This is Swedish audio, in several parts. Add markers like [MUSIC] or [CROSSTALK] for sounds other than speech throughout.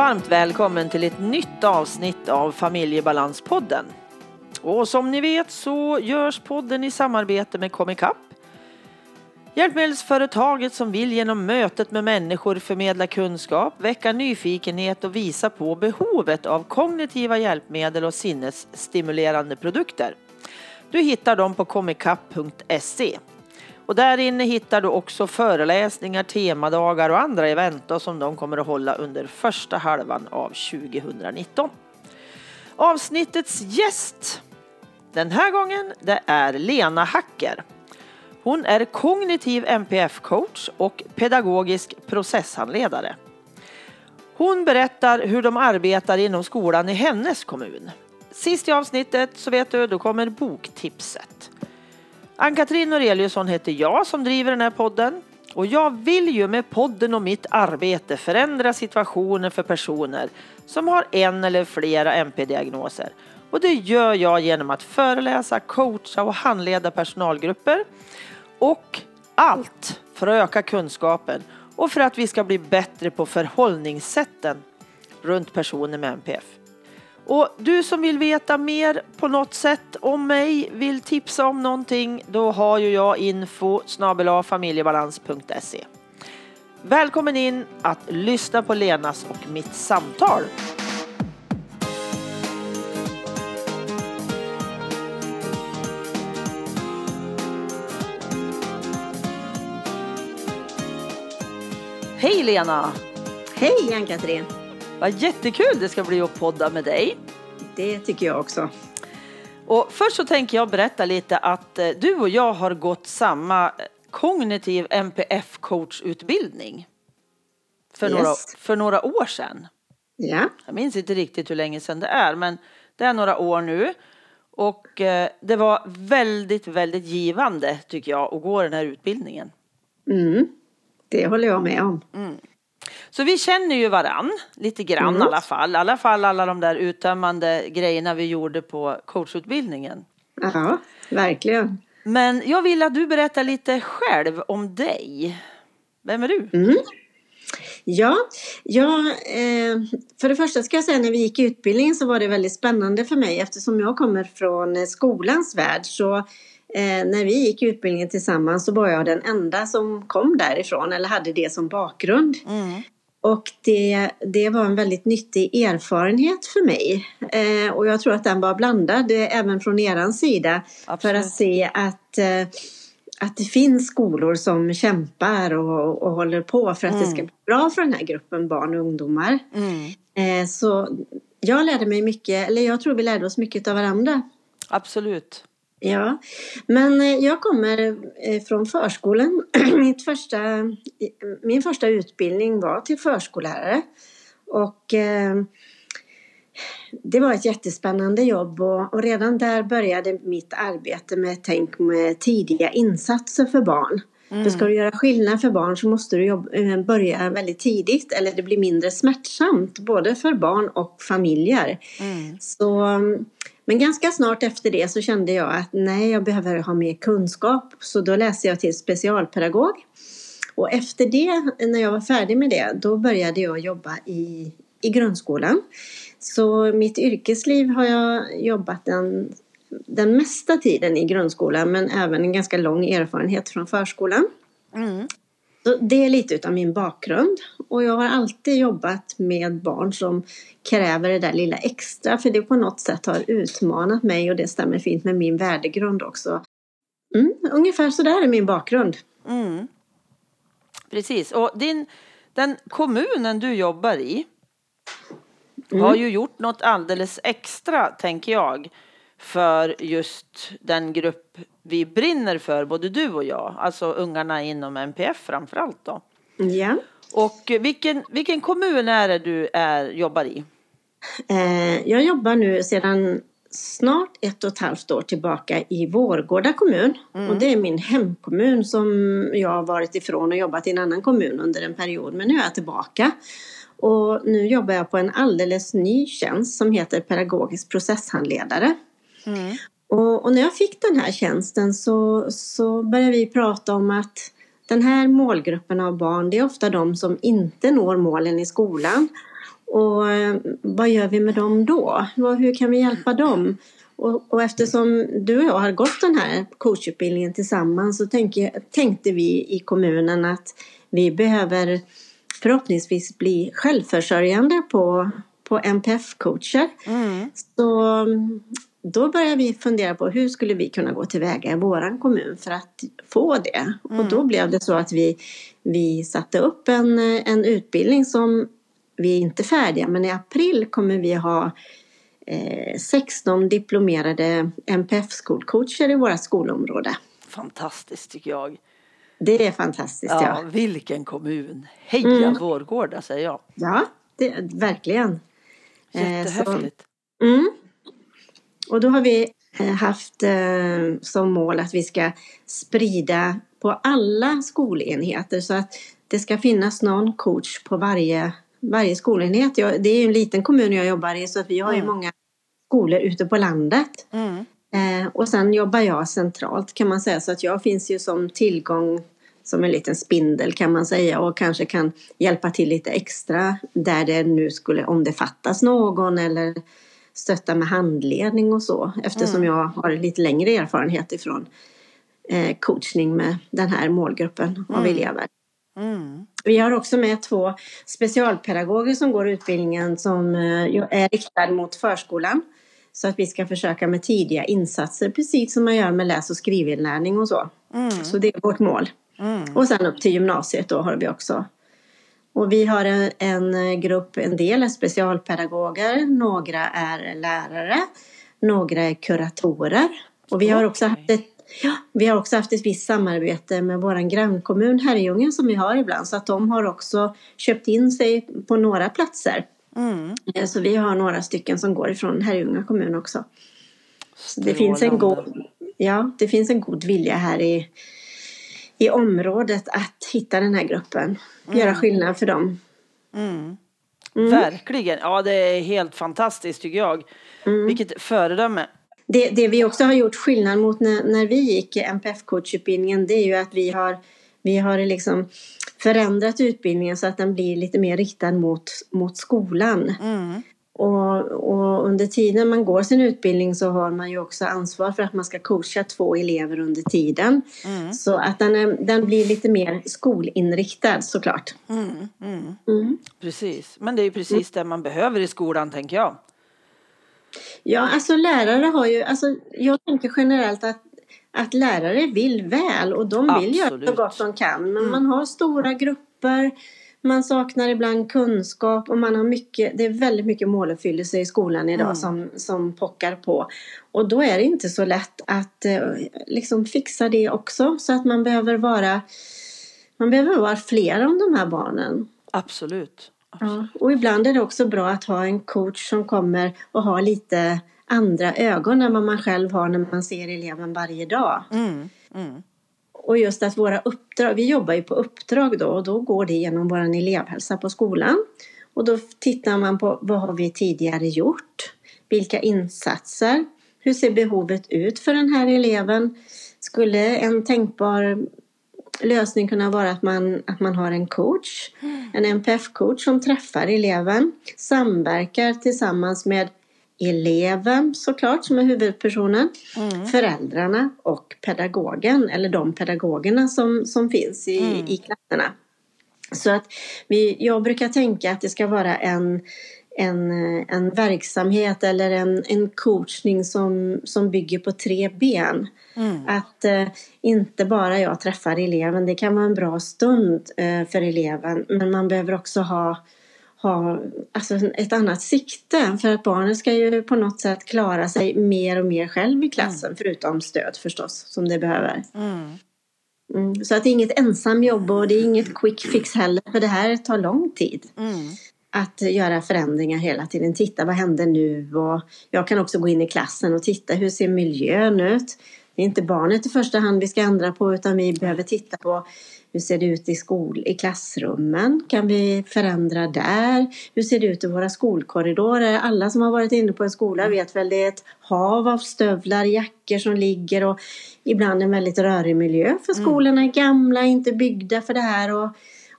Varmt välkommen till ett nytt avsnitt av Familjebalanspodden. Och som ni vet så görs podden i samarbete med Comicap. Hjälpmedelsföretaget som vill genom mötet med människor förmedla kunskap, väcka nyfikenhet och visa på behovet av kognitiva hjälpmedel och sinnesstimulerande produkter. Du hittar dem på comicap.se. Och där inne hittar du också föreläsningar, temadagar och andra event som de kommer att hålla under första halvan av 2019. Avsnittets gäst den här gången det är Lena Hacker. Hon är kognitiv NPF-coach och pedagogisk processhandledare. Hon berättar hur de arbetar inom skolan i hennes kommun. Sist i avsnittet så vet du, då kommer boktipset. Ann-Katrin Noreliusson heter jag som driver den här podden. Och jag vill ju med podden och mitt arbete förändra situationen för personer som har en eller flera MP-diagnoser. Och det gör jag genom att föreläsa, coacha och handleda personalgrupper. Och allt för att öka kunskapen och för att vi ska bli bättre på förhållningssätten runt personer med NPF. Och du som vill veta mer på något sätt om mig, vill tipsa om någonting, då har ju jag info familjebalans.se. Välkommen in att lyssna på Lenas och mitt samtal. Hej Lena! Hej Ann-Katrin! Vad jättekul det ska bli att podda med dig. Det tycker jag också. Och först så tänker jag berätta lite att eh, du och jag har gått samma eh, kognitiv NPF-coachutbildning. För, yes. några, för några år sedan. Ja. Jag minns inte riktigt hur länge sedan det är, men det är några år nu. Och eh, det var väldigt, väldigt givande tycker jag att gå den här utbildningen. Mm. Det håller jag med om. Mm. Så vi känner ju varann lite grann mm. i alla fall. I alla fall alla de där uttömmande grejerna vi gjorde på coachutbildningen. Ja, verkligen. Men jag vill att du berättar lite själv om dig. Vem är du? Mm. Ja, ja eh, för det första ska jag säga när vi gick utbildningen så var det väldigt spännande för mig eftersom jag kommer från skolans värld så Eh, när vi gick utbildningen tillsammans så var jag den enda som kom därifrån eller hade det som bakgrund. Mm. Och det, det var en väldigt nyttig erfarenhet för mig. Eh, och jag tror att den var blandad eh, även från er sida. Absolut. För att se att, eh, att det finns skolor som kämpar och, och håller på för att mm. det ska bli bra för den här gruppen barn och ungdomar. Mm. Eh, så jag lärde mig mycket, eller jag tror vi lärde oss mycket av varandra. Absolut. Ja, men eh, jag kommer eh, från förskolan. [CLEARS THROAT] Mitt första, min första utbildning var till förskollärare. Och eh, det var ett jättespännande jobb och, och, redan där började mitt arbete med tänk med tidiga insatser för barn. Mm. För ska du göra skillnad för barn så måste du jobba, börja väldigt tidigt eller det blir mindre smärtsamt både för barn och familjer. Mm. Så men ganska snart efter det så kände jag att nej, jag behöver ha mer kunskap. Så då läste jag till specialpedagog. Och efter det, när jag var färdig med det, då började jag jobba i, i grundskolan. Så mitt yrkesliv har jag jobbat den, den mesta tiden i grundskolan men även en ganska lång erfarenhet från förskolan. Mm. Det är lite utav min bakgrund. Och jag har alltid jobbat med barn som kräver det där lilla extra. För det på något sätt har utmanat mig och det stämmer fint med min värdegrund också. Mm, ungefär så där är min bakgrund. Mm. Precis. Och din, den kommunen du jobbar i mm. har ju gjort något alldeles extra, tänker jag, för just den grupp vi brinner för, både du och jag, alltså ungarna inom MPF framförallt då. Ja. Och vilken, vilken kommun är det du är, jobbar i? Eh, jag jobbar nu sedan snart ett och ett halvt år tillbaka i Vårgårda kommun. Mm. Och det är min hemkommun som jag har varit ifrån och jobbat i en annan kommun under en period. Men nu är jag tillbaka. Och nu jobbar jag på en alldeles ny tjänst som heter pedagogisk processhandledare. Mm. Och, och, när jag fick den här tjänsten så, så började vi prata om att den här målgruppen av barn, det är ofta de som inte når målen i skolan. Och eh, vad gör vi med dem då? Hur kan vi hjälpa dem? Och, och eftersom du och jag har gått den här coachutbildningen tillsammans så tänker, tänkte vi i kommunen att vi behöver förhoppningsvis bli självförsörjande på, på NPF-coacher. Mm. Så då började vi fundera på hur skulle vi kunna gå tillväga i våran kommun för att få det. Mm. Och då blev det så att vi, vi satte upp en, en utbildning som vi är inte färdiga men i april kommer vi ha eh, 16 diplomerade NPF-skolcoacher i våra skolområde. Fantastiskt tycker jag. Det är fantastiskt ja. ja. Vilken kommun! Heja mm. Vårgårda säger jag. Ja, det, verkligen. Jättehäftigt. Eh, mm. Och då har vi eh, haft eh, som mål att vi ska sprida på alla skolenheter så att det ska finnas någon coach på varje, varje skolenhet. det är ju en liten kommun jag jobbar i så att vi har mm. ju många skolor ute på landet. Mm. Eh, och sen jobbar jag centralt kan man säga så att jag finns ju som tillgång som en liten spindel kan man säga och kanske kan hjälpa till lite extra där det nu skulle, om det fattas någon eller stötta med handledning och så eftersom mm. jag har lite längre erfarenhet ifrån eh, coachning med den här målgruppen av mm. elever. Mm. Vi har också med två specialpedagoger som går utbildningen som eh, är riktad mot förskolan. Så att vi ska försöka med tidiga insatser precis som man gör med läs och skrivinlärning och så. Mm. Så det är vårt mål. Mm. Och sen upp till gymnasiet då har vi också och vi har en, en grupp, en del är specialpedagoger, några är lärare, några är kuratorer. Och vi har också haft ett Ja, vi har också haft ett visst samarbete med vår grannkommun Herrljunga som vi har ibland så att de har också köpt in sig på några platser. Mm. Eh, så vi har några stycken som går ifrån Herrljunga kommun också. Det finns, en god, ja, det finns en god vilja här i, i området att hitta den här gruppen. Mm. Göra skillnad för dem. Mm. Mm. Verkligen. Ja, det är helt fantastiskt tycker jag. Mm. Vilket föredöme. Det, det vi också har gjort skillnad mot när, när vi gick NPF-coachutbildningen det är ju att vi har, vi har liksom förändrat utbildningen så att den blir lite mer riktad mot, mot skolan. Mm. Och, och, under tiden man går sin utbildning så har man ju också ansvar för att man ska coacha två elever under tiden. Mm. Så att den, är, den blir lite mer skolinriktad såklart. Mm, mm. mm. Precis, men det är ju precis det man behöver i skolan tänker jag. Ja, alltså lärare har ju, alltså jag tänker generellt att att lärare vill väl och de vill Absolut. göra så gott de kan. Men mm. man har stora grupper man saknar ibland kunskap och man har mycket, det är väldigt mycket måluppfyllelse i skolan idag mm. som, som pockar på. Och då är det inte så lätt att eh, liksom fixa det också så att man behöver vara man behöver vara fler om de här barnen. Absolut. Absolut. Ja, och ibland är det också bra att ha en coach som kommer och har lite andra ögon än vad man själv har när man ser eleven varje dag. Mm, mm. Och just att våra uppdrag, vi jobbar ju på uppdrag då och då går det genom vår elevhälsa på skolan. Och då tittar man på vad har vi tidigare gjort? Vilka insatser? Hur ser behovet ut för den här eleven? Skulle en tänkbar lösning kunna vara att man, att man har en coach, en NPF-coach som träffar eleven, samverkar tillsammans med eleven såklart som är huvudpersonen, mm. föräldrarna och pedagogen eller de pedagogerna som, som finns i, mm. i klasserna. Så att vi, jag brukar tänka att det ska vara en, en, en verksamhet eller en, en coachning som, som bygger på tre ben. Mm. Att eh, inte bara jag träffar eleven, det kan vara en bra stund eh, för eleven men man behöver också ha ha alltså ett annat sikte. För att barnet ska ju på något sätt klara sig mer och mer själv i klassen. Mm. Förutom stöd förstås som det behöver. Mm. Mm. Så att det är inget ensamjobb och det är inget quick fix heller. För det här tar lång tid. Mm. Att göra förändringar hela tiden. Titta vad händer nu? Och jag kan också gå in i klassen och titta hur ser miljön ut? Det är inte barnet i första hand vi ska ändra på utan vi behöver titta på hur ser det ut i, skol, i klassrummen? Kan vi förändra där? Hur ser det ut i våra skolkorridorer? Alla som har varit inne på en skola vet väl det är ett hav av stövlar, jackor som ligger och ibland en väldigt rörig miljö för mm. skolorna är gamla, inte byggda för det här. Och,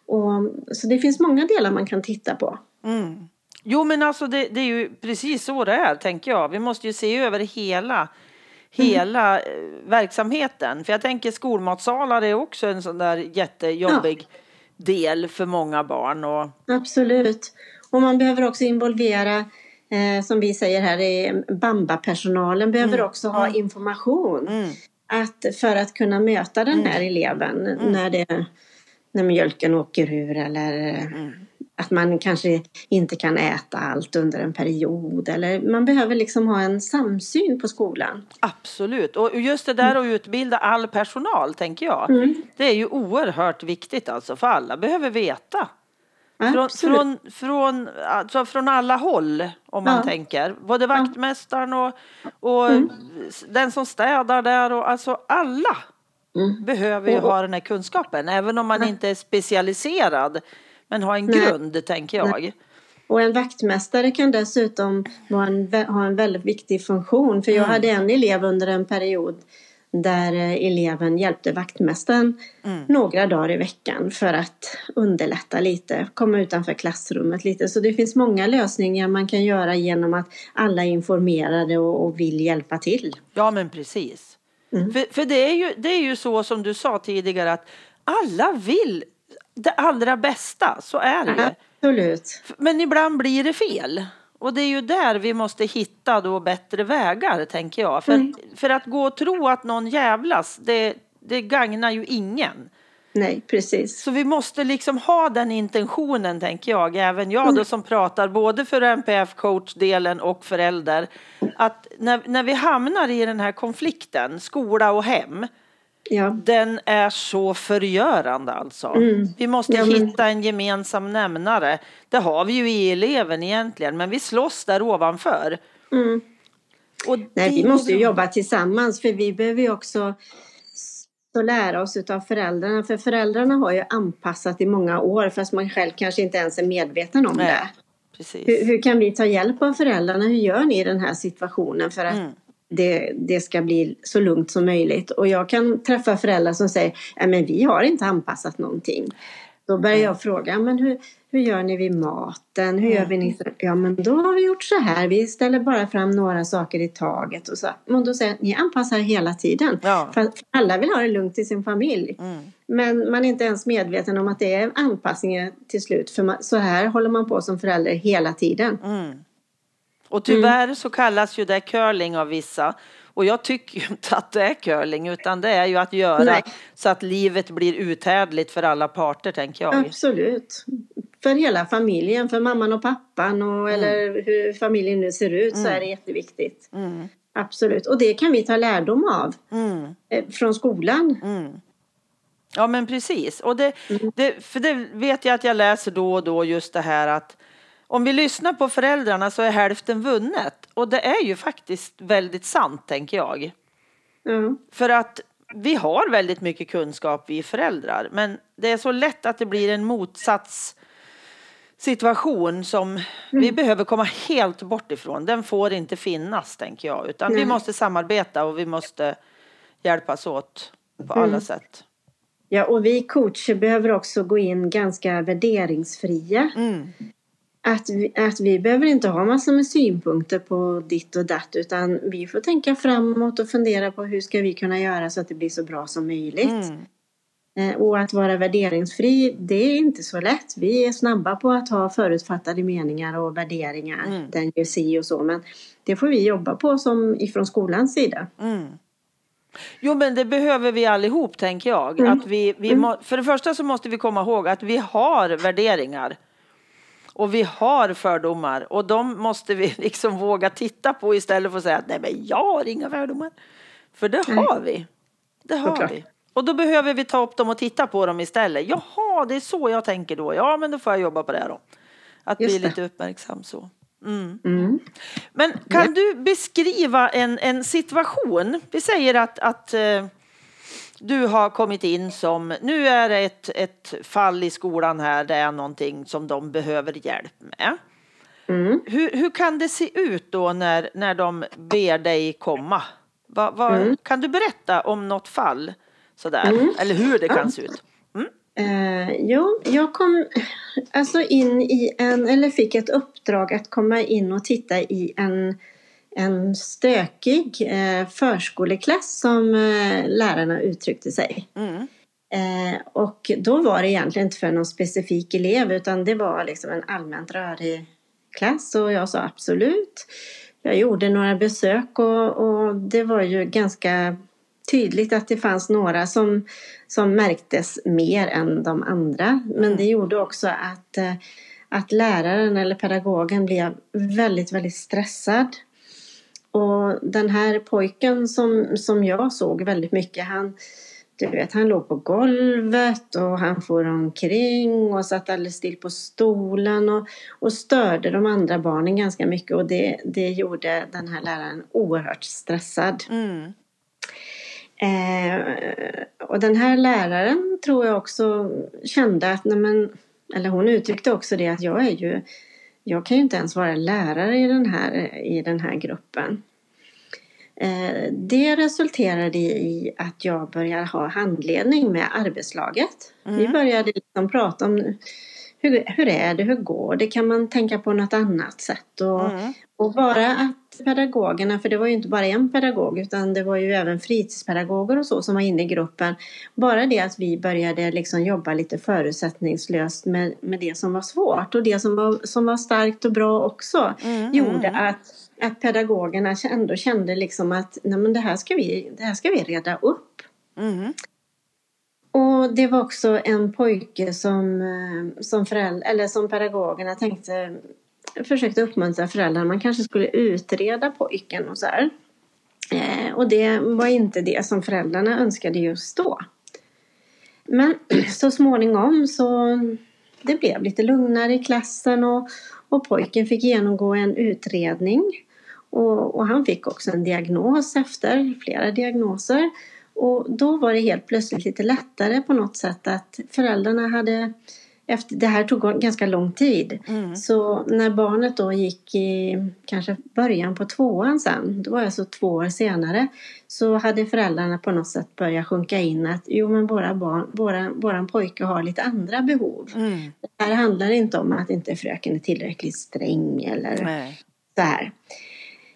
och, så det finns många delar man kan titta på. Mm. Jo, men alltså det, det, är ju precis så det är, tänker jag. Vi måste ju se över hela, hela mm. verksamheten. För jag tänker skolmatsalar är också en sån där jättejobbig ja. del för många barn. Och... Absolut. Och man behöver också involvera, eh, som vi säger här, Bamba-personalen behöver mm. också ha mm. information. Mm. Att, för att kunna möta den här mm. eleven mm. när, det, när mjölken åker ur eller mm att man kanske inte kan äta allt under en period eller man behöver liksom ha en samsyn på skolan. Absolut, och just det där att utbilda all personal tänker jag. Mm. Det är ju oerhört viktigt alltså för alla behöver veta. Från, från, från, alltså från alla håll om man ja. tänker. Både vaktmästaren och, och mm. den som städar där och alltså alla mm. behöver ju och, ha den här kunskapen även om man inte är specialiserad men ha en Nej. grund, tänker jag. Nej. Och en vaktmästare kan dessutom en, ha en väldigt viktig funktion. För jag mm. hade en elev under en period där eh, eleven hjälpte vaktmästaren mm. några dagar i veckan för att underlätta lite, komma utanför klassrummet lite. Så det finns många lösningar man kan göra genom att alla är informerade och, och vill hjälpa till. Ja men precis. Mm. För, för det, är ju, det är ju så som du sa tidigare att alla vill det allra bästa, så är det Absolut. Men ibland blir det fel. Och det är ju där vi måste hitta då bättre vägar, tänker jag. För, mm. för att gå och tro att någon jävlas, det, det gagnar ju ingen. Nej, precis. Så vi måste liksom ha den intentionen, tänker jag, även jag då mm. som pratar både för NPF-coach-delen och förälder, att när, när vi hamnar i den här konflikten, skola och hem, Ja. Den är så förgörande alltså. Mm. Vi måste ja, men... hitta en gemensam nämnare. Det har vi ju i eleven egentligen, men vi slåss där ovanför. Mm. Nej, vi måste ju jobba tillsammans för vi behöver ju också så lära oss av föräldrarna. För föräldrarna har ju anpassat i många år fast man själv kanske inte ens är medveten om Nej, det. Hur, hur, kan vi ta hjälp av föräldrarna? Hur gör ni i den här situationen för att mm det, det ska bli så lugnt som möjligt. Och jag kan träffa föräldrar som säger att men vi har inte anpassat någonting. Då börjar jag fråga, men hur, hur gör ni vid maten? Hur gör vi ni? Ja, men då har vi gjort så här. Vi ställer bara fram några saker i taget. Och så. Men då säger jag, ni anpassar hela tiden. Ja. För alla vill ha det lugnt i sin familj. Mm. Men man är inte ens medveten om att det är anpassningar till slut. För man, så här håller man på som förälder hela tiden. Mm. Och tyvärr mm. så kallas ju det curling av vissa. Och jag tycker ju [LAUGHS] inte att det är curling utan det är ju att göra Nej. så att livet blir uthärdligt för alla parter tänker jag. Absolut. För hela familjen, för mamman och pappan och mm. eller hur familjen nu ser ut mm. så är det jätteviktigt. Mm. Absolut. Och det kan vi ta lärdom av mm. eh, från skolan. Mm. Ja men precis. Och det, det, för det vet jag att jag läser då och då just det här att om vi lyssnar på föräldrarna så är hälften vunnet. Och det är ju faktiskt väldigt sant, tänker jag. Mm. För att vi har väldigt mycket kunskap, vi föräldrar. Men det är så lätt att det blir en motsatssituation som mm. vi behöver komma helt bort ifrån. Den får inte finnas, tänker jag. Utan Nej. vi måste samarbeta och vi måste hjälpas åt på mm. alla sätt. Ja, och vi coacher behöver också gå in ganska värderingsfria. Mm att vi, att vi behöver inte ha massor med synpunkter på ditt och datt utan vi får tänka framåt och fundera på hur ska vi kunna göra så att det blir så bra som möjligt. Mm. Eh, och att vara värderingsfri, det är inte så lätt. Vi är snabba på att ha förutfattade meningar och värderingar. Mm. Den gör si och så. Men det får vi jobba på som ifrån skolans sida. Mm. Jo men det behöver vi allihop tänker jag. Mm. Att vi, vi mm. må, för det första så måste vi komma ihåg att vi har värderingar. Och vi har fördomar och de måste vi [LAUGHS] liksom våga titta på istället för att säga att nej men jag har inga fördomar. För det har vi. Det har vi. Och då behöver vi ta upp dem och titta på dem istället. Jaha, det är så jag tänker då. Ja, men då får jag jobba på det då. Att bli lite uppmärksam så. Mm. Mm. Men kan du beskriva en, en situation? Vi säger att, att eh, du har kommit in som, nu är det ett, ett fall i skolan här, det är någonting som de behöver hjälp med. Mm. Hur, hur kan det se ut då när, när de ber dig komma? Va, va, mm. Kan du berätta om något fall sådär, mm. eller hur det kan ja. se ut? Eh, jo, jag kom alltså in i en, eller fick ett uppdrag att komma in och titta i en, en stökig eh, förskoleklass som eh, lärarna uttryckte sig. Mm. Eh, och då var det egentligen inte för någon specifik elev utan det var liksom en allmänt rörig klass och jag sa absolut. Jag gjorde några besök och, och det var ju ganska tydligt att det fanns några som, som märktes mer än de andra. Men Mm. det gjorde också att, eh, att läraren eller pedagogen blev väldigt, väldigt stressad. Och den här pojken som, som jag såg väldigt mycket, han, du vet, han låg på golvet och han for omkring och satt alldeles still på stolen och, och störde de andra barnen ganska mycket och det, det gjorde den här läraren oerhört stressad. Mm. Eh, och den här läraren tror jag också kände att, nej men, eller hon uttryckte också det att jag är ju, jag kan ju inte ens vara lärare i den här, i den här gruppen. Eh, det resulterade i att jag började ha handledning med arbetslaget. Vi Mm. började liksom prata om hur, hur är det, hur går det, kan man tänka på något annat sätt? Och, Mm. och bara att pedagogerna, för det var ju inte bara en pedagog utan det var ju även fritidspedagoger och så som var inne i gruppen. Bara det att vi började liksom jobba lite förutsättningslöst med, med det som var svårt och det som var, som var starkt och bra också Mm. gjorde att, att pedagogerna ändå kände liksom att Nej, men det, här ska vi, det här ska vi reda upp. Mm. Och det var också en pojke som, eh, som, föräldrar, eller som pedagogerna tänkte försökte uppmuntra föräldrarna. Man kanske skulle utreda pojken och så här. Eh, och det var inte det som föräldrarna önskade just då. Men [CLEARS THROAT] så småningom så det blev lite lugnare i klassen och, och pojken fick genomgå en utredning. Och, och han fick också en diagnos efter, flera diagnoser. Och då var det helt plötsligt lite lättare på något sätt att föräldrarna hade efter, det här tog ganska lång tid. Mm. Så när barnet då gick i kanske början på tvåan sen, det var alltså två år senare, så hade föräldrarna på något sätt börjat sjunka in att jo men våra barn, våra, våran pojke har lite andra behov. Mm. Det här handlar inte om att inte fröken är tillräckligt sträng eller Nej. så här.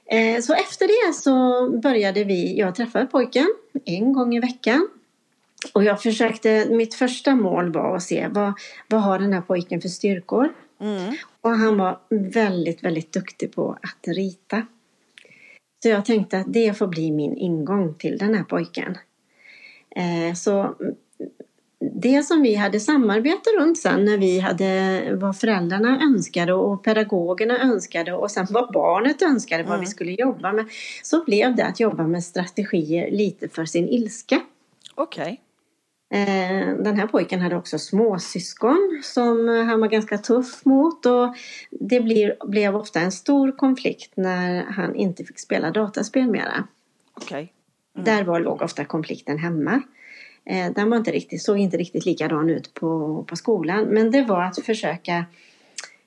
Eh, Så efter det så började vi, jag träffade pojken en gång i veckan. Och jag försökte, mitt första mål var att se vad, vad har den här pojken för styrkor. Mm. Och han var väldigt, väldigt duktig på att rita. Så jag tänkte att det får bli min ingång till den här pojken. Eh, så det som vi hade samarbete runt sen när vi hade vad föräldrarna önskade och pedagogerna önskade och sen vad barnet önskade vad Mm. vi skulle jobba med. Så blev det att jobba med strategier lite för sin ilska. Okej. Eh, Den här pojken hade också småsyskon som han var ganska tuff mot och det blir, blev ofta en stor konflikt när han inte fick spela dataspel mera. Okej. Mm. Där var, låg ofta konflikten hemma. Eh, Den var inte riktigt, såg inte riktigt likadan ut på, på skolan men det var att försöka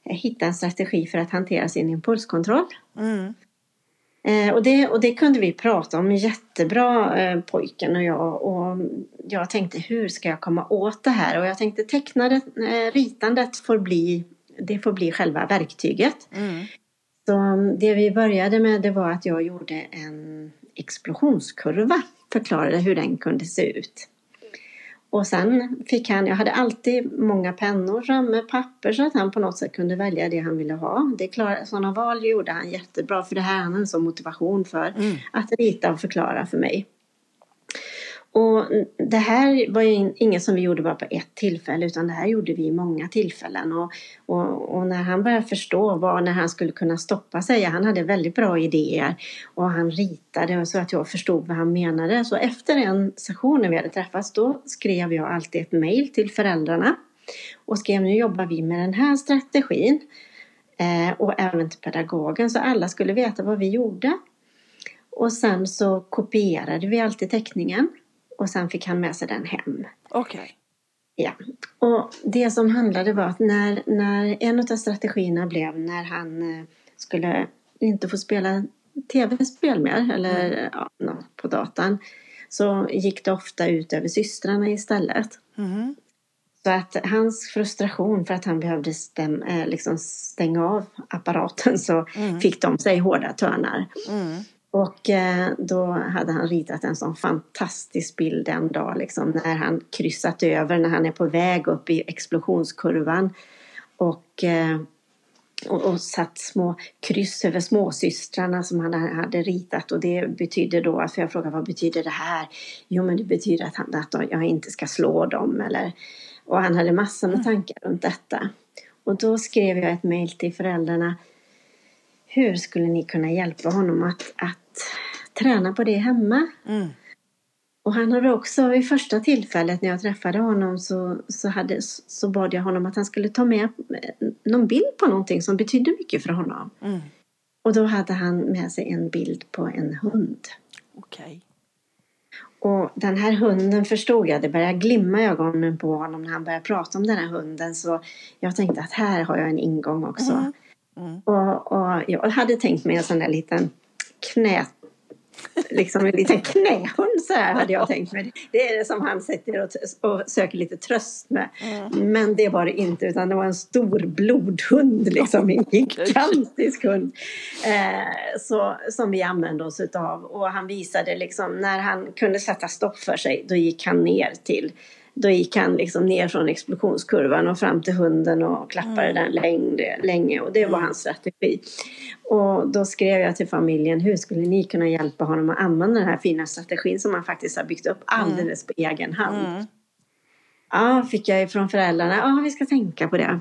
eh, hitta en strategi för att hantera sin impulskontroll. Mm. Eh, och, det, och det kunde vi prata om jättebra, eh, pojken och jag. Och jag tänkte hur ska jag komma åt det här? Och jag tänkte tecknandet, eh, ritandet får bli, det får bli själva verktyget. Mm. Så um, det vi började med det var att jag gjorde en explosionskurva. Förklarade hur den kunde se ut. Och sen fick han, jag hade alltid många pennor framme, papper så att han på något sätt kunde välja det han ville ha. Det klar, sådana val gjorde han jättebra för det här hade han en sån motivation för. Mm. Att rita och förklara för mig. Och det här var ju inget som vi gjorde bara på ett tillfälle utan det här gjorde vi i många tillfällen. Och, och, och när han började förstå var när han skulle kunna stoppa sig, han hade väldigt bra idéer och han ritade så att jag förstod vad han menade. Så efter en session när vi hade träffats då skrev jag alltid ett mejl till föräldrarna och skrev nu jobbar vi med den här strategin eh, och även till pedagogen så alla skulle veta vad vi gjorde. Och sen så kopierade vi alltid teckningen och sen fick han med sig den hem. Okej. Ja. Och det som handlade var att när, när en av strategierna blev när han eh, skulle inte få spela tv-spel mer eller ja, nå- på datan så gick det ofta ut över systrarna istället. Mhm. Så att hans frustration för att han behövde stäm, eh, liksom stänga av apparaten så Mm. fick de sig hårda törnar. Mm. Och eh, då hade han ritat en sån fantastisk bild en dag liksom, när han kryssat över, när han är på väg upp i explosionskurvan. Och, eh, och, och satt små kryss över småsystrarna som han hade ritat och det betyder då, för jag frågade vad betyder det här? Jo men det betyder att, han, att jag inte ska slå dem eller och han hade massor med tankar runt detta. Och då skrev jag ett mejl till föräldrarna hur skulle ni kunna hjälpa honom att, att träna på det hemma? Mm. Och han hade också vid första tillfället när jag träffade honom så, så, hade, så bad jag honom att han skulle ta med någon bild på någonting som betydde mycket för honom. Mm. Och då hade han med sig en bild på en hund. Okej. Och den här hunden förstod jag, det började glimma i ögonen på honom när han började prata om den här hunden. Så jag tänkte att här har jag en ingång också. Mm. Mm. Och, och jag hade tänkt mig en sån där liten knä liksom en liten knähund så här hade jag tänkt mig. Det är det som han sitter och, och söker lite tröst med. Mm. Men det var det inte utan det var en stor blodhund liksom. En [LAUGHS] gigantisk hund. Eh, så, som vi använde oss utav. Och han visade liksom när han kunde sätta stopp för sig då gick han ner till då gick han liksom ner från explosionskurvan och fram till hunden och klappade Mm. den längre, länge och det var Mm. hans strategi. Och då skrev jag till familjen, hur skulle ni kunna hjälpa honom att använda den här fina strategin som han faktiskt har byggt upp alldeles på egen hand. Mm. Ja, fick jag ifrån föräldrarna, ja vi ska tänka på det.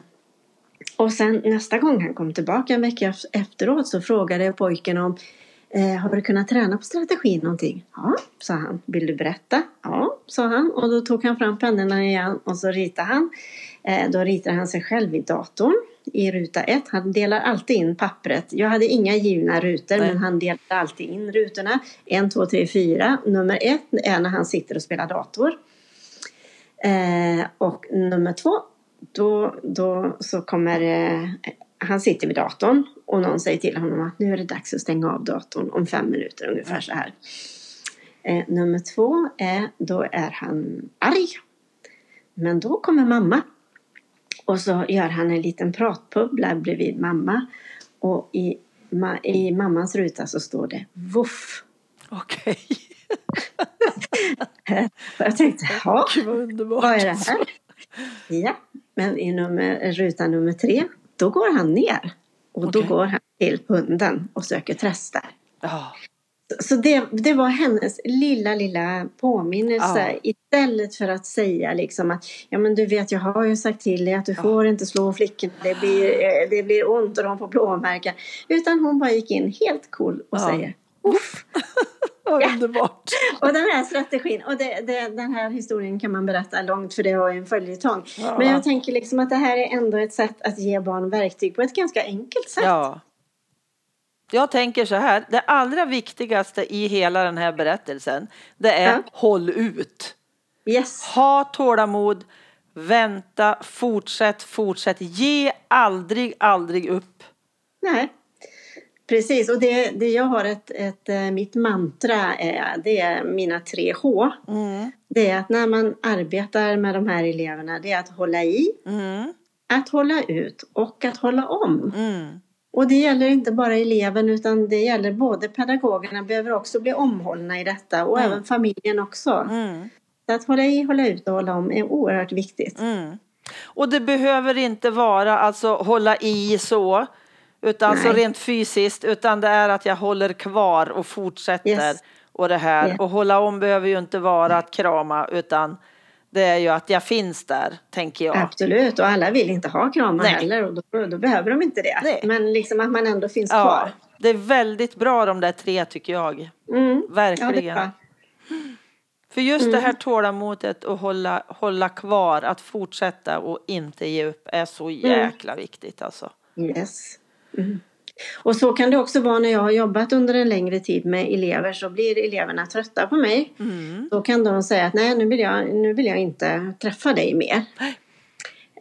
Och sen nästa gång han kom tillbaka en vecka efteråt så frågade pojken om Eh, har du kunnat träna på strategin någonting? Ja, sa han. Vill du berätta? Ja, sa han. Och då tog han fram pennorna igen och så ritade han. Eh, då ritade han sig själv i datorn i ruta ett. Han delar alltid in pappret. Jag hade inga givna rutor Nej. men han delade alltid in rutorna. En, två, tre, fyra. Nummer ett är när han sitter och spelar dator. Eh, och nummer två, då, då så kommer eh, han sitter vid datorn och någon säger till honom att nu är det dags att stänga av datorn om fem minuter ungefär så här. Eh, nummer två är, då är han arg. Men då kommer mamma. Och så gör han en liten pratbubbla bredvid mamma. Och i, ma, i mammans ruta så står det voff. Okej. Och [LAUGHS] jag tänkte, ja, vad är det här? Ja, men i nummer, ruta nummer tre, då går han ner. Och då går han till hunden och söker tröst där. Ja. Så det, det var hennes lilla, lilla påminnelse. Ja. Istället för att säga liksom att ja men du vet jag har ju sagt till dig att du Ja. får inte slå flickorna. Det blir, eh, det blir ont och de får blåmärken. Utan hon bara gick in helt cool och Ja. säger Uff. [LAUGHS] Underbart. [LAUGHS] Och den här strategin, och det, det, den här historien kan man berätta långt för det var en följetong. Ja. Men jag tänker liksom att det här är ändå ett sätt att ge barn verktyg på ett ganska enkelt sätt. Ja. Jag tänker så här, det allra viktigaste i hela den här berättelsen, det är Ja. håll ut. Yes. Ha tålamod, vänta, fortsätt, fortsätt. Ge aldrig, aldrig upp. Nej. Precis, och det, det jag har ett, ett, eh, mitt mantra är, det är mina tre H. Mm. Det är att när man arbetar med de här eleverna, det är att hålla i, Mm. att hålla ut och att hålla om. Mm. Och det gäller inte bara eleven utan det gäller både pedagogerna behöver också bli omhållna i detta och Mm. även familjen också. Mm. Så att hålla i, hålla ut och hålla om är oerhört viktigt. Mm. Och det behöver inte vara alltså hålla i så, utan Nej. rent fysiskt, utan det är att jag håller kvar och fortsätter. Yes. Och det här. Yeah. Och hålla om behöver ju inte vara att krama, utan det är ju att jag finns där, tänker jag. Absolut, och alla vill inte ha kramar Nej. heller och då, då behöver de inte det. Nej. Men liksom att man ändå finns Ja, kvar. det är väldigt bra de där tre tycker jag. Mm. Ja, det Verkligen. bra. För just det Mm. här tålamodet och hålla, hålla kvar, att fortsätta och inte ge upp är så Mm. jäkla viktigt alltså. Yes. Mm. Och så kan det också vara när jag har jobbat under en längre tid med elever så blir eleverna trötta på mig. Mm. Då kan de säga att nej nu vill jag, nu vill jag inte träffa dig mer.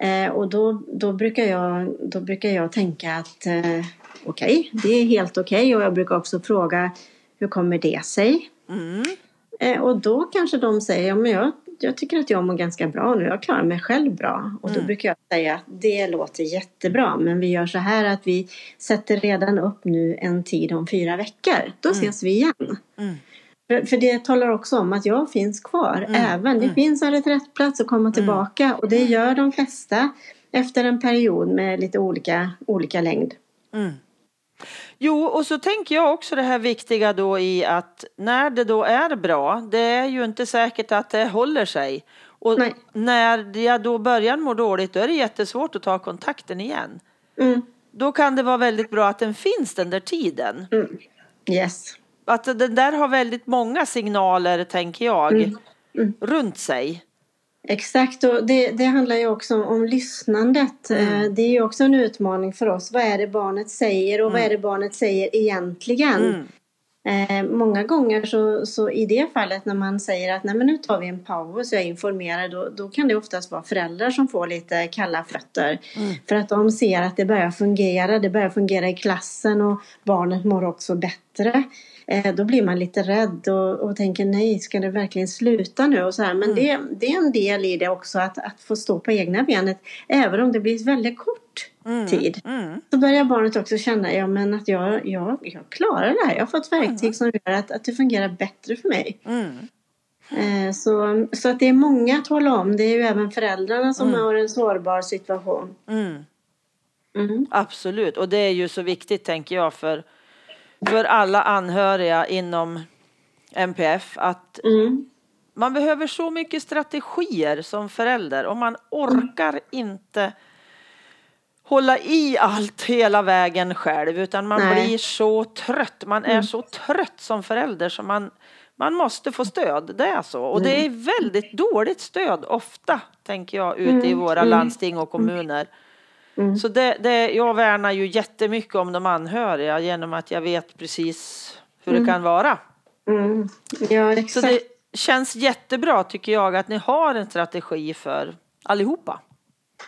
Eh, och då, då, brukar jag, då brukar jag tänka att eh, okej, det är helt okej och jag brukar också fråga hur kommer det sig? Mm. Eh, och då kanske de säger, ja men jag jag tycker att jag mår ganska bra nu. Jag klarar mig själv bra. Och då Mm. brukar jag säga att det låter jättebra. Men vi gör så här att vi sätter redan upp nu en tid om fyra veckor. Då Mm. ses vi igen. Mm. För, för det talar också om att jag finns kvar. Mm, Även. Det mm. finns en reträttplats att komma tillbaka. Och det gör de flesta efter en period med lite olika, olika längd. Jo, och så tänker jag också det här viktiga då i att när det då är bra, det är ju inte säkert att det håller sig. Och Nej. när jag då börjar må dåligt, då är det jättesvårt att ta kontakten igen. Mm. Då kan det vara väldigt bra att den finns den där tiden. Mm. Yes. Att den där har väldigt många signaler, tänker jag, Mm. Mm. runt sig. Exakt, och det, det handlar ju också om, om lyssnandet. Mm. Eh, Det är ju också en utmaning för oss. Vad är det barnet säger och vad är det barnet säger egentligen? Mm. Eh, många gånger så, så i det fallet när man säger att Nej, men nu tar vi en paus och jag informerar då, då kan det oftast vara föräldrar som får lite kalla fötter. Mm. För att de ser att det börjar fungera, det börjar fungera i klassen och barnet mår också bättre. Eh, då blir man lite rädd och, och tänker nej, ska det verkligen sluta nu? Och så här. Men det, det är en del i det också att, att få stå på egna benet. Även om det blir väldigt kort Mm. tid. Mm. Så börjar barnet också känna ja, men att jag, jag, jag klarar det här. Jag har fått verktyg som gör att, att det fungerar bättre för mig. Mm. Eh, så, så att det är många att hålla om. Det är ju även föräldrarna som Mm. har en sårbar situation. Mm. Mm. Absolut, och det är ju så viktigt tänker jag för, för alla anhöriga inom MPF att Mm. man behöver så mycket strategier som förälder och man orkar inte hålla i allt hela vägen själv utan man Nej. blir så trött. Man är så trött som förälder så man, man måste få stöd. Det är så. Och det är väldigt dåligt stöd ofta tänker jag ute i våra landsting och kommuner. Mm. Så det, det, jag värnar ju jättemycket om de anhöriga genom att jag vet precis hur det kan vara. Mm. Ja, Så exakt. det känns jättebra tycker jag att ni har en strategi för allihopa.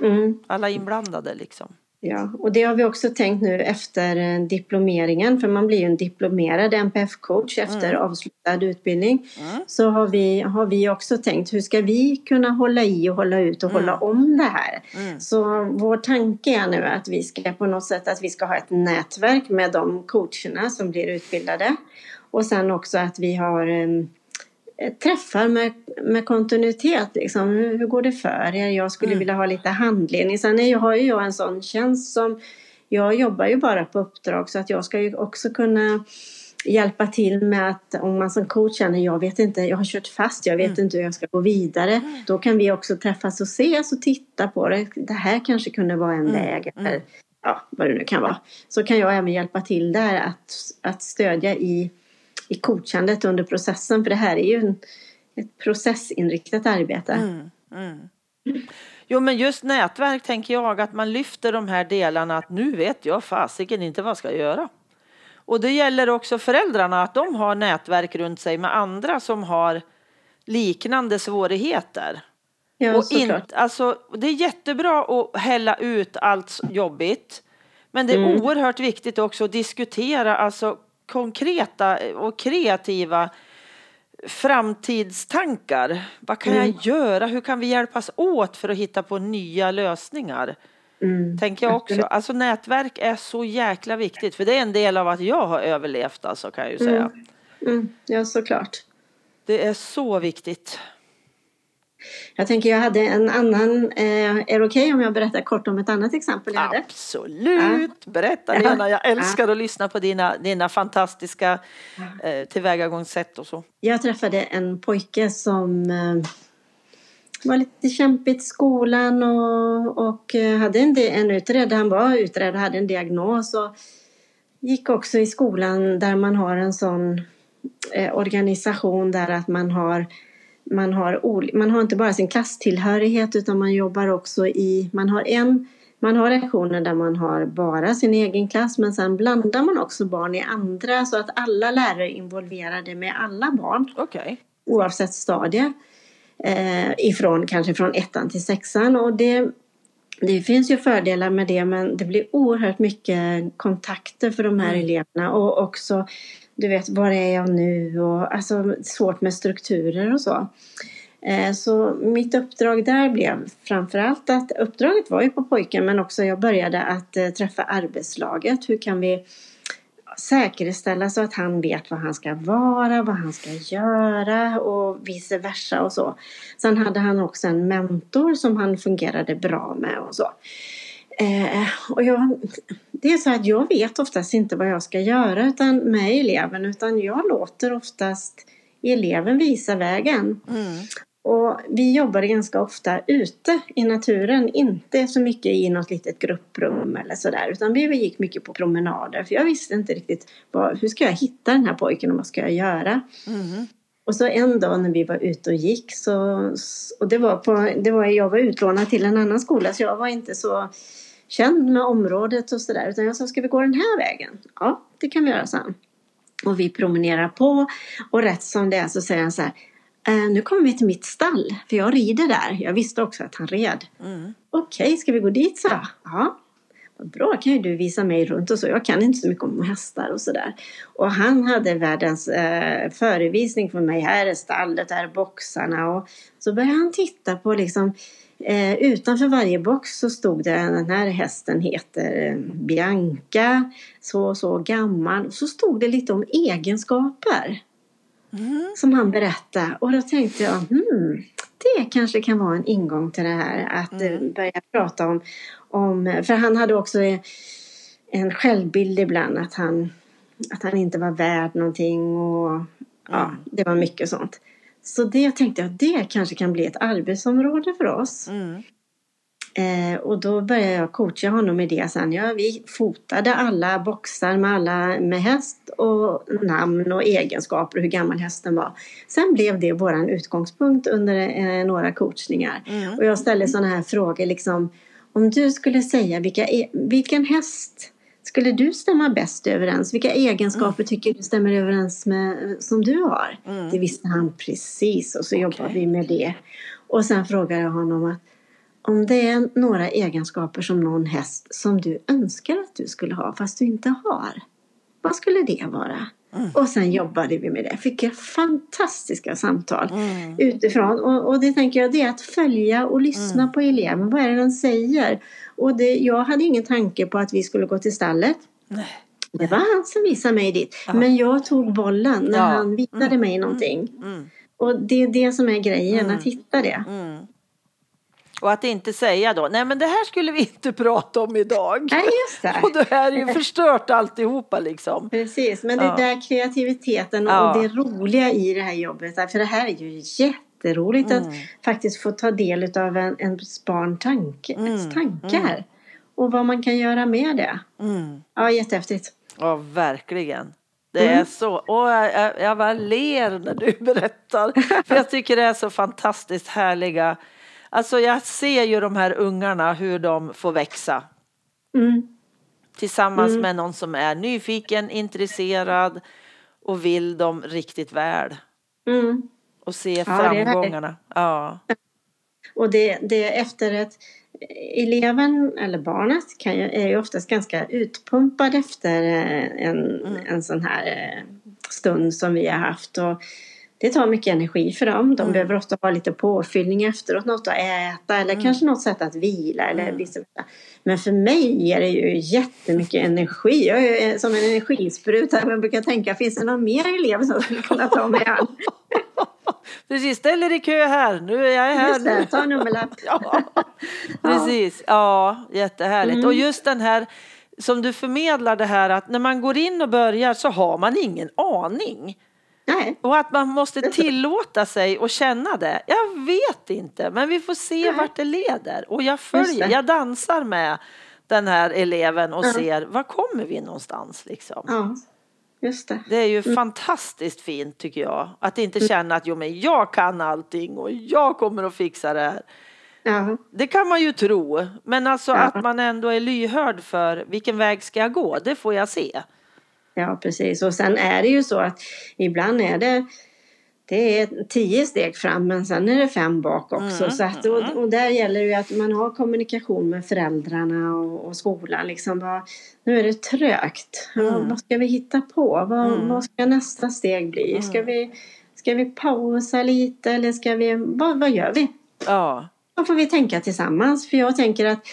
Mm. Alla inblandade liksom. Ja, och det har vi också tänkt nu efter eh, diplomeringen, för man blir ju en diplomerad NPF-coach efter avslutad utbildning. Mm. Så har vi, har vi också tänkt, hur ska vi kunna hålla i och hålla ut och hålla om det här? Mm. Så vår tanke är nu att vi ska på något sätt att vi ska ha ett nätverk med de coacherna som blir utbildade. Och sen också att vi har em, träffar med, med kontinuitet. Liksom. Hur, hur går det för er? Jag skulle vilja ha lite handledning. Sen är, jag- har ju jag en sån tjänst som jag jobbar ju bara på uppdrag så att jag ska ju också kunna hjälpa till med att om man som coach känner jag vet inte, jag har kört fast, jag vet inte hur jag ska gå vidare. Då kan vi också träffas och ses och titta på det. Det här kanske kunde vara en väg. Eller, ja, vad det nu kan vara. Så kan jag även hjälpa till där att, att stödja i, i coachandet under processen. För det här är ju en, ett processinriktat arbete. Mm. Mm. Jo men just nätverk tänker jag att man lyfter de här delarna att nu vet jag fasiken inte vad jag ska göra. Och det gäller också föräldrarna att de har nätverk runt sig med andra som har liknande svårigheter. Ja, och inte, alltså, det är jättebra att hälla ut allt jobbigt. Men det är Mm. oerhört viktigt också att diskutera alltså, konkreta och kreativa framtidstankar. Vad kan Mm. jag göra? Hur kan vi hjälpas åt för att hitta på nya lösningar? Mm. Tänker jag också. Alltså nätverk är så jäkla viktigt. För det är en del av att jag har överlevt alltså kan jag ju säga. Mm. Ja, såklart. Det är så viktigt. Jag tänker jag hade en annan, eh, är det okej om jag berättar kort om ett annat exempel jag hade? Absolut! Berätta Ja. Lena, jag älskar att lyssna på dina, dina fantastiska eh, tillvägagångssätt och så. Jag träffade en pojke som eh, var lite kämpigt i skolan och, och eh, hade en, en utredd, han var utredd och hade en diagnos och gick också i skolan där man har en sån eh, organisation där att man har man har, man har inte bara sin klasstillhörighet utan man jobbar också i, man har en man har lektioner där man har bara sin egen klass men sen blandar man också barn i andra så att alla lärare är involverade med alla barn Okej. oavsett stadie. Eh, ifrån kanske från ettan till sexan och det, det finns ju fördelar med det men det blir oerhört mycket kontakter för de här Mm. eleverna och också du vet var är jag nu och alltså svårt med strukturer och så. Eh, så mitt uppdrag där blev framförallt att uppdraget var ju på pojken men också jag började att eh, träffa arbetslaget. Hur kan vi säkerställa så att han vet vad han ska vara, vad han ska göra och vice versa och så. Sen hade han också en mentor som han fungerade bra med och så. Eh, och jag, det är så att jag vet oftast inte vad jag ska göra utan med eleven utan jag låter oftast eleven visa vägen. Mm. Och vi jobbade ganska ofta ute i naturen, inte så mycket i något litet grupprum eller sådär. Utan vi gick mycket på promenader för jag visste inte riktigt vad, hur ska jag hitta den här pojken och vad ska jag göra. Mm. Och så en dag när vi var ute och gick så, och det var på, det var, jag var utlånad till en annan skola så jag var inte så känd med området och sådär. Utan jag sa, ska vi gå den här vägen? Ja, det kan vi göra, sen. Och vi promenerar på och rätt som det är så säger han så här, eh, nu kommer vi till mitt stall, för jag rider där. Jag visste också att han red. Mm. Okej, okay, ska vi gå dit så? Ja. Bra, kan ju du visa mig runt och så. Jag kan inte så mycket om hästar och sådär. Och han hade världens eh, förevisning för mig. Här är stallet, här är boxarna. Och så började han titta på liksom Eh, utanför varje box så stod det den här hästen heter eh, Bianca, så och så gammal. Så stod det lite om egenskaper. Mm. Som han berättade. Och då tänkte jag, hmm, det kanske kan vara en ingång till det här. Att eh, mm. börja prata om, om, för han hade också en självbild ibland att han, att han inte var värd någonting. Och ja, mm. det var mycket sånt. Så det tänkte jag, det kanske kan bli ett arbetsområde för oss. Mm. Eh, och då började jag coacha honom med det sen. Ja, vi fotade alla boxar med alla med häst och namn och egenskaper och hur gammal hästen var. Sen blev det vår utgångspunkt under eh, några coachningar. Mm. Och jag ställde sådana här frågor liksom. Om du skulle säga vilka, e-, vilken häst skulle du stämma bäst överens? Vilka egenskaper mm. tycker du stämmer överens med som du har? Mm. Det visste han precis och så okay. jobbade vi med det. Och sen frågade jag honom att om det är några egenskaper som någon häst som du önskar att du skulle ha fast du inte har. Vad skulle det vara? Mm. Och sen jobbade vi med det. Fick jag fantastiska samtal mm. utifrån. Och, och, det tänker jag, det är att följa och lyssna mm. på eleven. Vad är det den säger? Och det, jag hade ingen tanke på att vi skulle gå till stallet. Nej. Det var han som visade mig dit. Ja. Men jag tog bollen när ja. han visade mm. mig någonting. Mm. Mm. Och det är det som är grejen, att hitta det. Och att inte säga då, nej men det här skulle vi [LAUGHS] inte prata om idag. Nej, just det. [LAUGHS] Och det här är ju förstört alltihopa liksom. Precis, men det ja. där kreativiteten och ja. det roliga i det här jobbet, för det här är ju jätteroligt mm. att faktiskt få ta del av en, en barn tanke, mm. tankar. Mm. Och vad man kan göra med det. Mm. Ja, jättehäftigt. Ja, verkligen. Det är mm. så. Och jag, jag bara ler när du [LAUGHS] berättar. För jag tycker det är så fantastiskt härliga Alltså jag ser ju de här ungarna hur de får växa. Mm. Tillsammans mm. med någon som är nyfiken, intresserad och vill dem riktigt väl. Mm. Och se ja, framgångarna. Ja. Och det, det är efter ett eleven eller barnet kan ju, är ju oftast ganska utpumpad efter eh, en, mm. en sån här eh, stund som vi har haft. Och det tar mycket energi för dem. De mm. behöver ofta ha lite påfyllning efteråt, något att äta eller mm. kanske något sätt att vila eller mm. Men för mig ger det ju jättemycket energi. Jag är som en energispruta. Jag brukar tänka, finns det någon mer elev som skulle kunna ta mig an? [LAUGHS] Precis, ställ er i kö här. Nu är jag här. Just det, ta nummerlapp. [LAUGHS] [LAUGHS] ja, precis, ja, jättehärligt. Mm. Och just den här som du förmedlar det här att när man går in och börjar så har man ingen aning. Nej. Och att man måste [LAUGHS] tillåta sig och känna det. Jag vet inte, men vi får se Nej. vart det leder. Och jag följer, jag dansar med den här eleven och ja. ser var kommer vi någonstans liksom. Ja. Just det. det är ju mm. fantastiskt fint tycker jag. Att inte mm. känna att jo, men jag kan allting och jag kommer att fixa det här. Ja. Det kan man ju tro, men alltså ja. att man ändå är lyhörd för vilken väg ska jag gå, det får jag se. Ja, precis. Och sen är det ju så att ibland är det det är tio steg fram men sen är det fem bak också. Mm, så att, och, mm. och, där gäller det ju att man har kommunikation med föräldrarna och, och skolan. Liksom bara, nu är det trögt. Mm. Vad ska vi hitta på? Vad, mm. vad ska nästa steg bli? Ska, vi, ska Ska vi pausa lite eller ska vi, vad, vad gör vi? Ja. Då får vi tänka tillsammans. För jag tänker att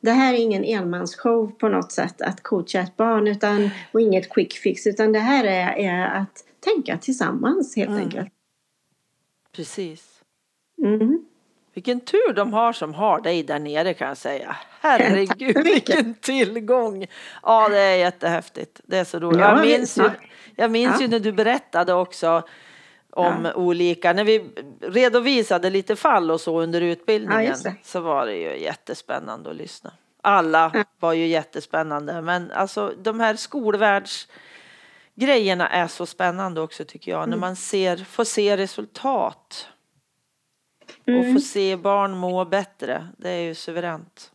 det här är ingen enmansshow på något sätt att coacha ett barn utan, och inget quick fix utan det här är, är att tänka tillsammans helt Mm. enkelt. Precis. Mm. Vilken tur de har som har dig där nere kan jag säga. Herregud [LAUGHS] vilken tillgång. Ja det är jättehäftigt. Det är så roligt. Ja, jag minns, ju, ja. jag minns ju när du berättade också om olika, när vi redovisade lite fall och så under Ja, utbildningen det. så var det ju jättespännande att lyssna. Alla var ju jättespännande men alltså de här skolvärldsgrejerna är så spännande också tycker jag när Mm. man ser, får se resultat och Mm. få se barn må bättre. Det är ju suveränt.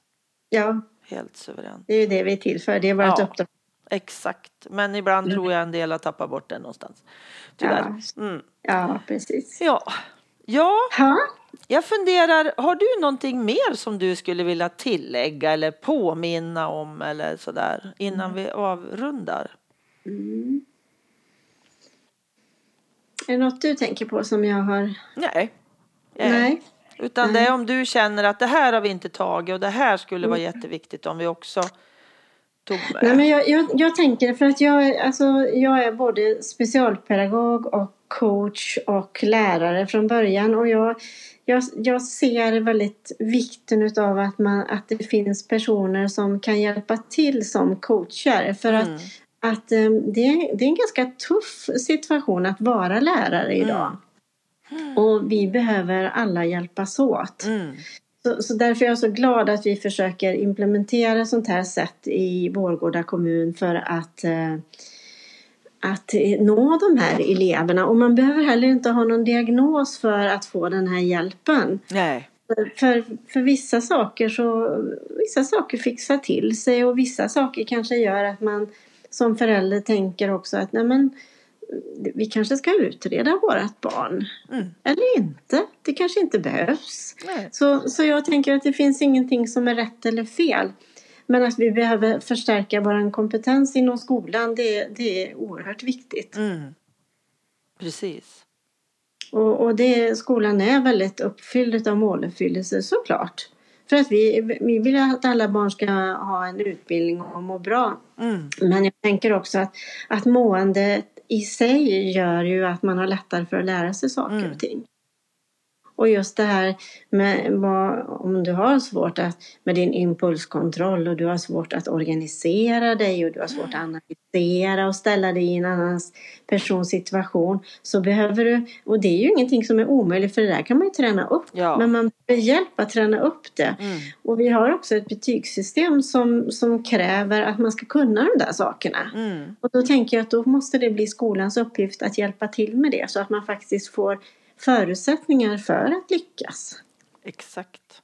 Ja, Helt suveränt. det är ju det vi är till för. Det är vårt Ja. uppdrag. Exakt. Men ibland tror jag en del har tappat bort det någonstans. Tyvärr. Mm. Ja, precis. Ja. ja, Ja. jag funderar. Har du någonting mer som du skulle vilja tillägga eller påminna om eller sådär innan vi avrundar? Mm. Är det något du tänker på som jag har? Nej. Eh, Nej. Utan det är om du känner att det här har vi inte tagit och det här skulle vara Mm. jätteviktigt om vi också Nej, men jag, jag, jag tänker för att jag, alltså, jag är både specialpedagog och coach och lärare från början och jag, jag, jag ser väldigt vikten utav att, man, att det finns personer som kan hjälpa till som coacher för att, Mm. att eh, det, är- det är en ganska tuff situation att vara lärare idag. Och vi behöver alla hjälpas åt. Mm. Så, så därför är jag så glad att vi försöker implementera sånt här sätt i Vårgårda kommun för att, eh, att nå de här eleverna. Och man behöver heller inte ha någon diagnos för att få den här hjälpen. Nej. För, för vissa saker så vissa saker fixar till sig och vissa saker kanske gör att man som förälder tänker också att nej men, vi kanske ska utreda vårat barn. Mm. Eller inte. Det kanske inte behövs. Nej. Så, så jag tänker att det finns ingenting som är rätt eller fel. Men att vi behöver förstärka vår kompetens inom skolan, det, det är oerhört viktigt. Mm. Precis. Och, och det, skolan är väldigt uppfylld av måluppfyllelse såklart. För att vi, vi vill att alla barn ska ha en utbildning och må bra. Mm. Men jag tänker också att, att måendet i sig gör ju att man har lättare för att lära sig saker Mm. och ting. Och just det här med vad, om du har svårt att, med din impulskontroll och du har svårt att organisera dig och du har svårt att analysera och ställa dig i en annan persons situation så behöver du, och det är ju ingenting som är omöjligt för det där kan man ju träna upp. Ja. Men man behöver hjälp att träna upp det. Mm. Och vi har också ett betygssystem som, som kräver att man ska kunna de där sakerna. Mm. Och då tänker jag att då måste det bli skolans uppgift att hjälpa till med det så att man faktiskt får förutsättningar för att lyckas. Exakt.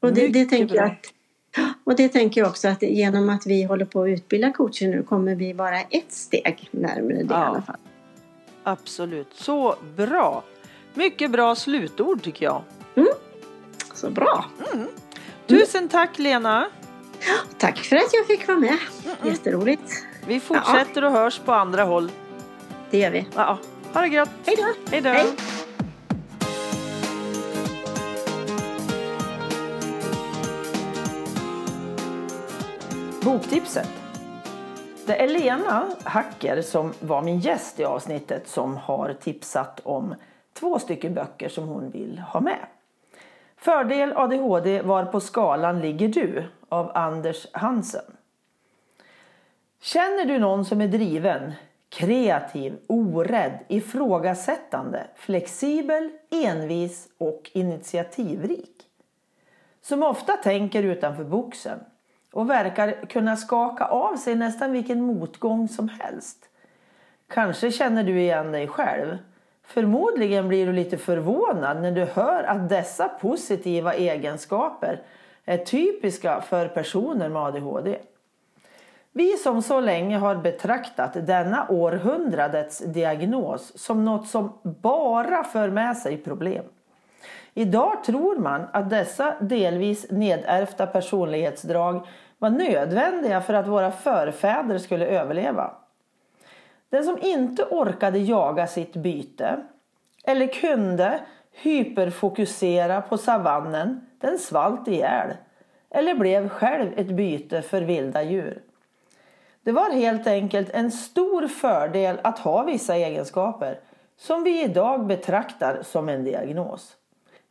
Och det, det tänker jag att, och det tänker jag också att genom att vi håller på att utbilda coacher nu kommer vi vara ett steg närmare det Ja. i alla fall. Absolut. Så bra. Mycket bra slutord tycker jag. Så bra! Tusen tack Lena. Tack för att jag fick vara med. Jätteroligt. Vi fortsätter och hörs på andra håll. Det gör vi. Ja, ha det gött. Hej då! Hej då. Boktipset. Det är Lena Hacker som var min gäst i avsnittet som har tipsat om två stycken böcker som hon vill ha med. Fördel ADHD Var på skalan ligger du av Anders Hansen. Känner du någon som är driven, kreativ, orädd, ifrågasättande, flexibel, envis och initiativrik? Som ofta tänker utanför boxen och verkar kunna skaka av sig nästan vilken motgång som helst. Kanske känner du igen dig själv. Förmodligen blir du lite förvånad när du hör att dessa positiva egenskaper är typiska för personer med ADHD. Vi som så länge har betraktat denna århundradets diagnos som något som bara för med sig problem. Idag tror man att dessa delvis nedärvda personlighetsdrag var nödvändiga för att våra förfäder skulle överleva. Den som inte orkade jaga sitt byte eller kunde hyperfokusera på savannen, den svalt ihjäl eller blev själv ett byte för vilda djur. Det var helt enkelt en stor fördel att ha vissa egenskaper som vi idag betraktar som en diagnos.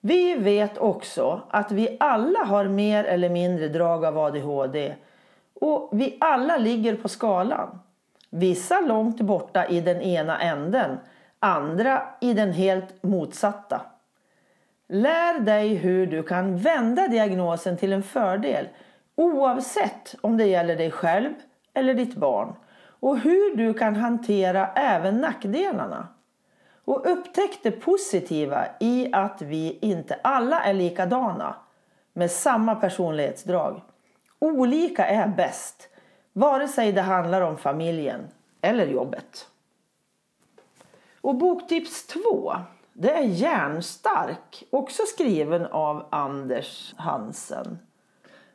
Vi vet också att vi alla har mer eller mindre drag av ADHD och vi alla ligger på skalan. Vissa långt borta i den ena änden, andra i den helt motsatta. Lär dig hur du kan vända diagnosen till en fördel oavsett om det gäller dig själv eller ditt barn och hur du kan hantera även nackdelarna. Och upptäck det positiva i att vi inte alla är likadana med samma personlighetsdrag. Olika är bäst, vare sig det handlar om familjen eller jobbet. Och boktips 2 det är Järnstark, också skriven av Anders Hansen.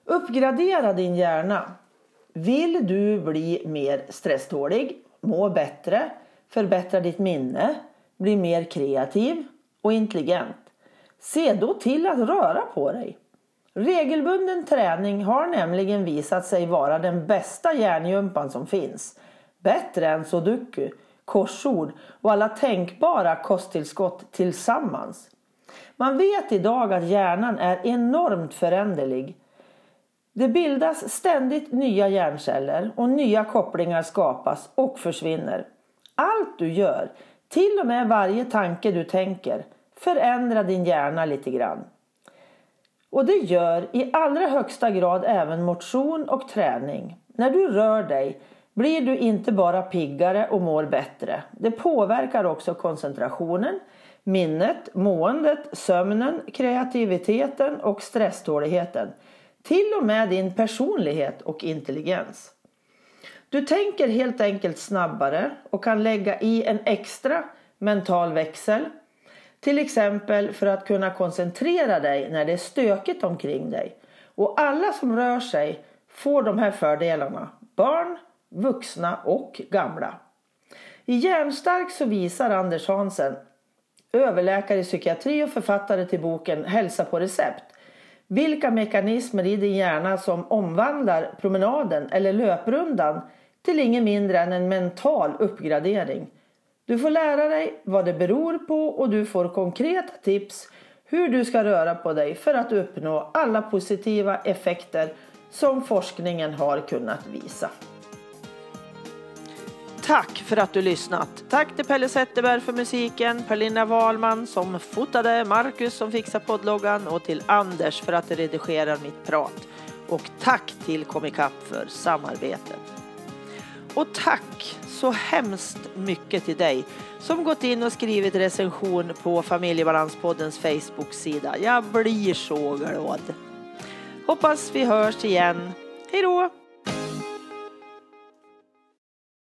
Uppgradera din hjärna. Vill du bli mer stresstålig, må bättre, förbättra ditt minne, bli mer kreativ och intelligent? Se då till att röra på dig. Regelbunden träning har nämligen visat sig vara den bästa hjärngympan som finns. Bättre än sudoku korsord och alla tänkbara kosttillskott tillsammans. Man vet idag att hjärnan är enormt föränderlig. Det bildas ständigt nya hjärnceller och nya kopplingar skapas och försvinner. Allt du gör, till och med varje tanke du tänker, förändrar din hjärna lite grann. Och det gör i allra högsta grad även motion och träning. När du rör dig blir du inte bara piggare och mår bättre. Det påverkar också koncentrationen, minnet, måendet, sömnen, kreativiteten och stresståligheten. Till och med din personlighet och intelligens. Du tänker helt enkelt snabbare och kan lägga i en extra mental växel. Till exempel för att kunna koncentrera dig när det är stökigt omkring dig. Och alla som rör sig får de här fördelarna. Barn, vuxna och gamla. I Järnstark så visar Anders Hansen, överläkare i psykiatri och författare till boken Hälsa på recept, vilka mekanismer i din hjärna som omvandlar promenaden eller löprundan till inget mindre än en mental uppgradering. Du får lära dig vad det beror på och du får konkreta tips hur du ska röra på dig för att uppnå alla positiva effekter som forskningen har kunnat visa. Tack för att du lyssnat. Tack till Pelle Zetterberg för musiken, Perlina Wahlman som fotade, Marcus som fixar poddloggan och till Anders för att du redigerar mitt prat. Och tack till Comicap för samarbetet. Och tack så hemskt mycket till dig som gått in och skrivit recension på Familjebalanspoddens Facebook-sida. Jag blir så glad. Hoppas vi hörs igen. Hej då!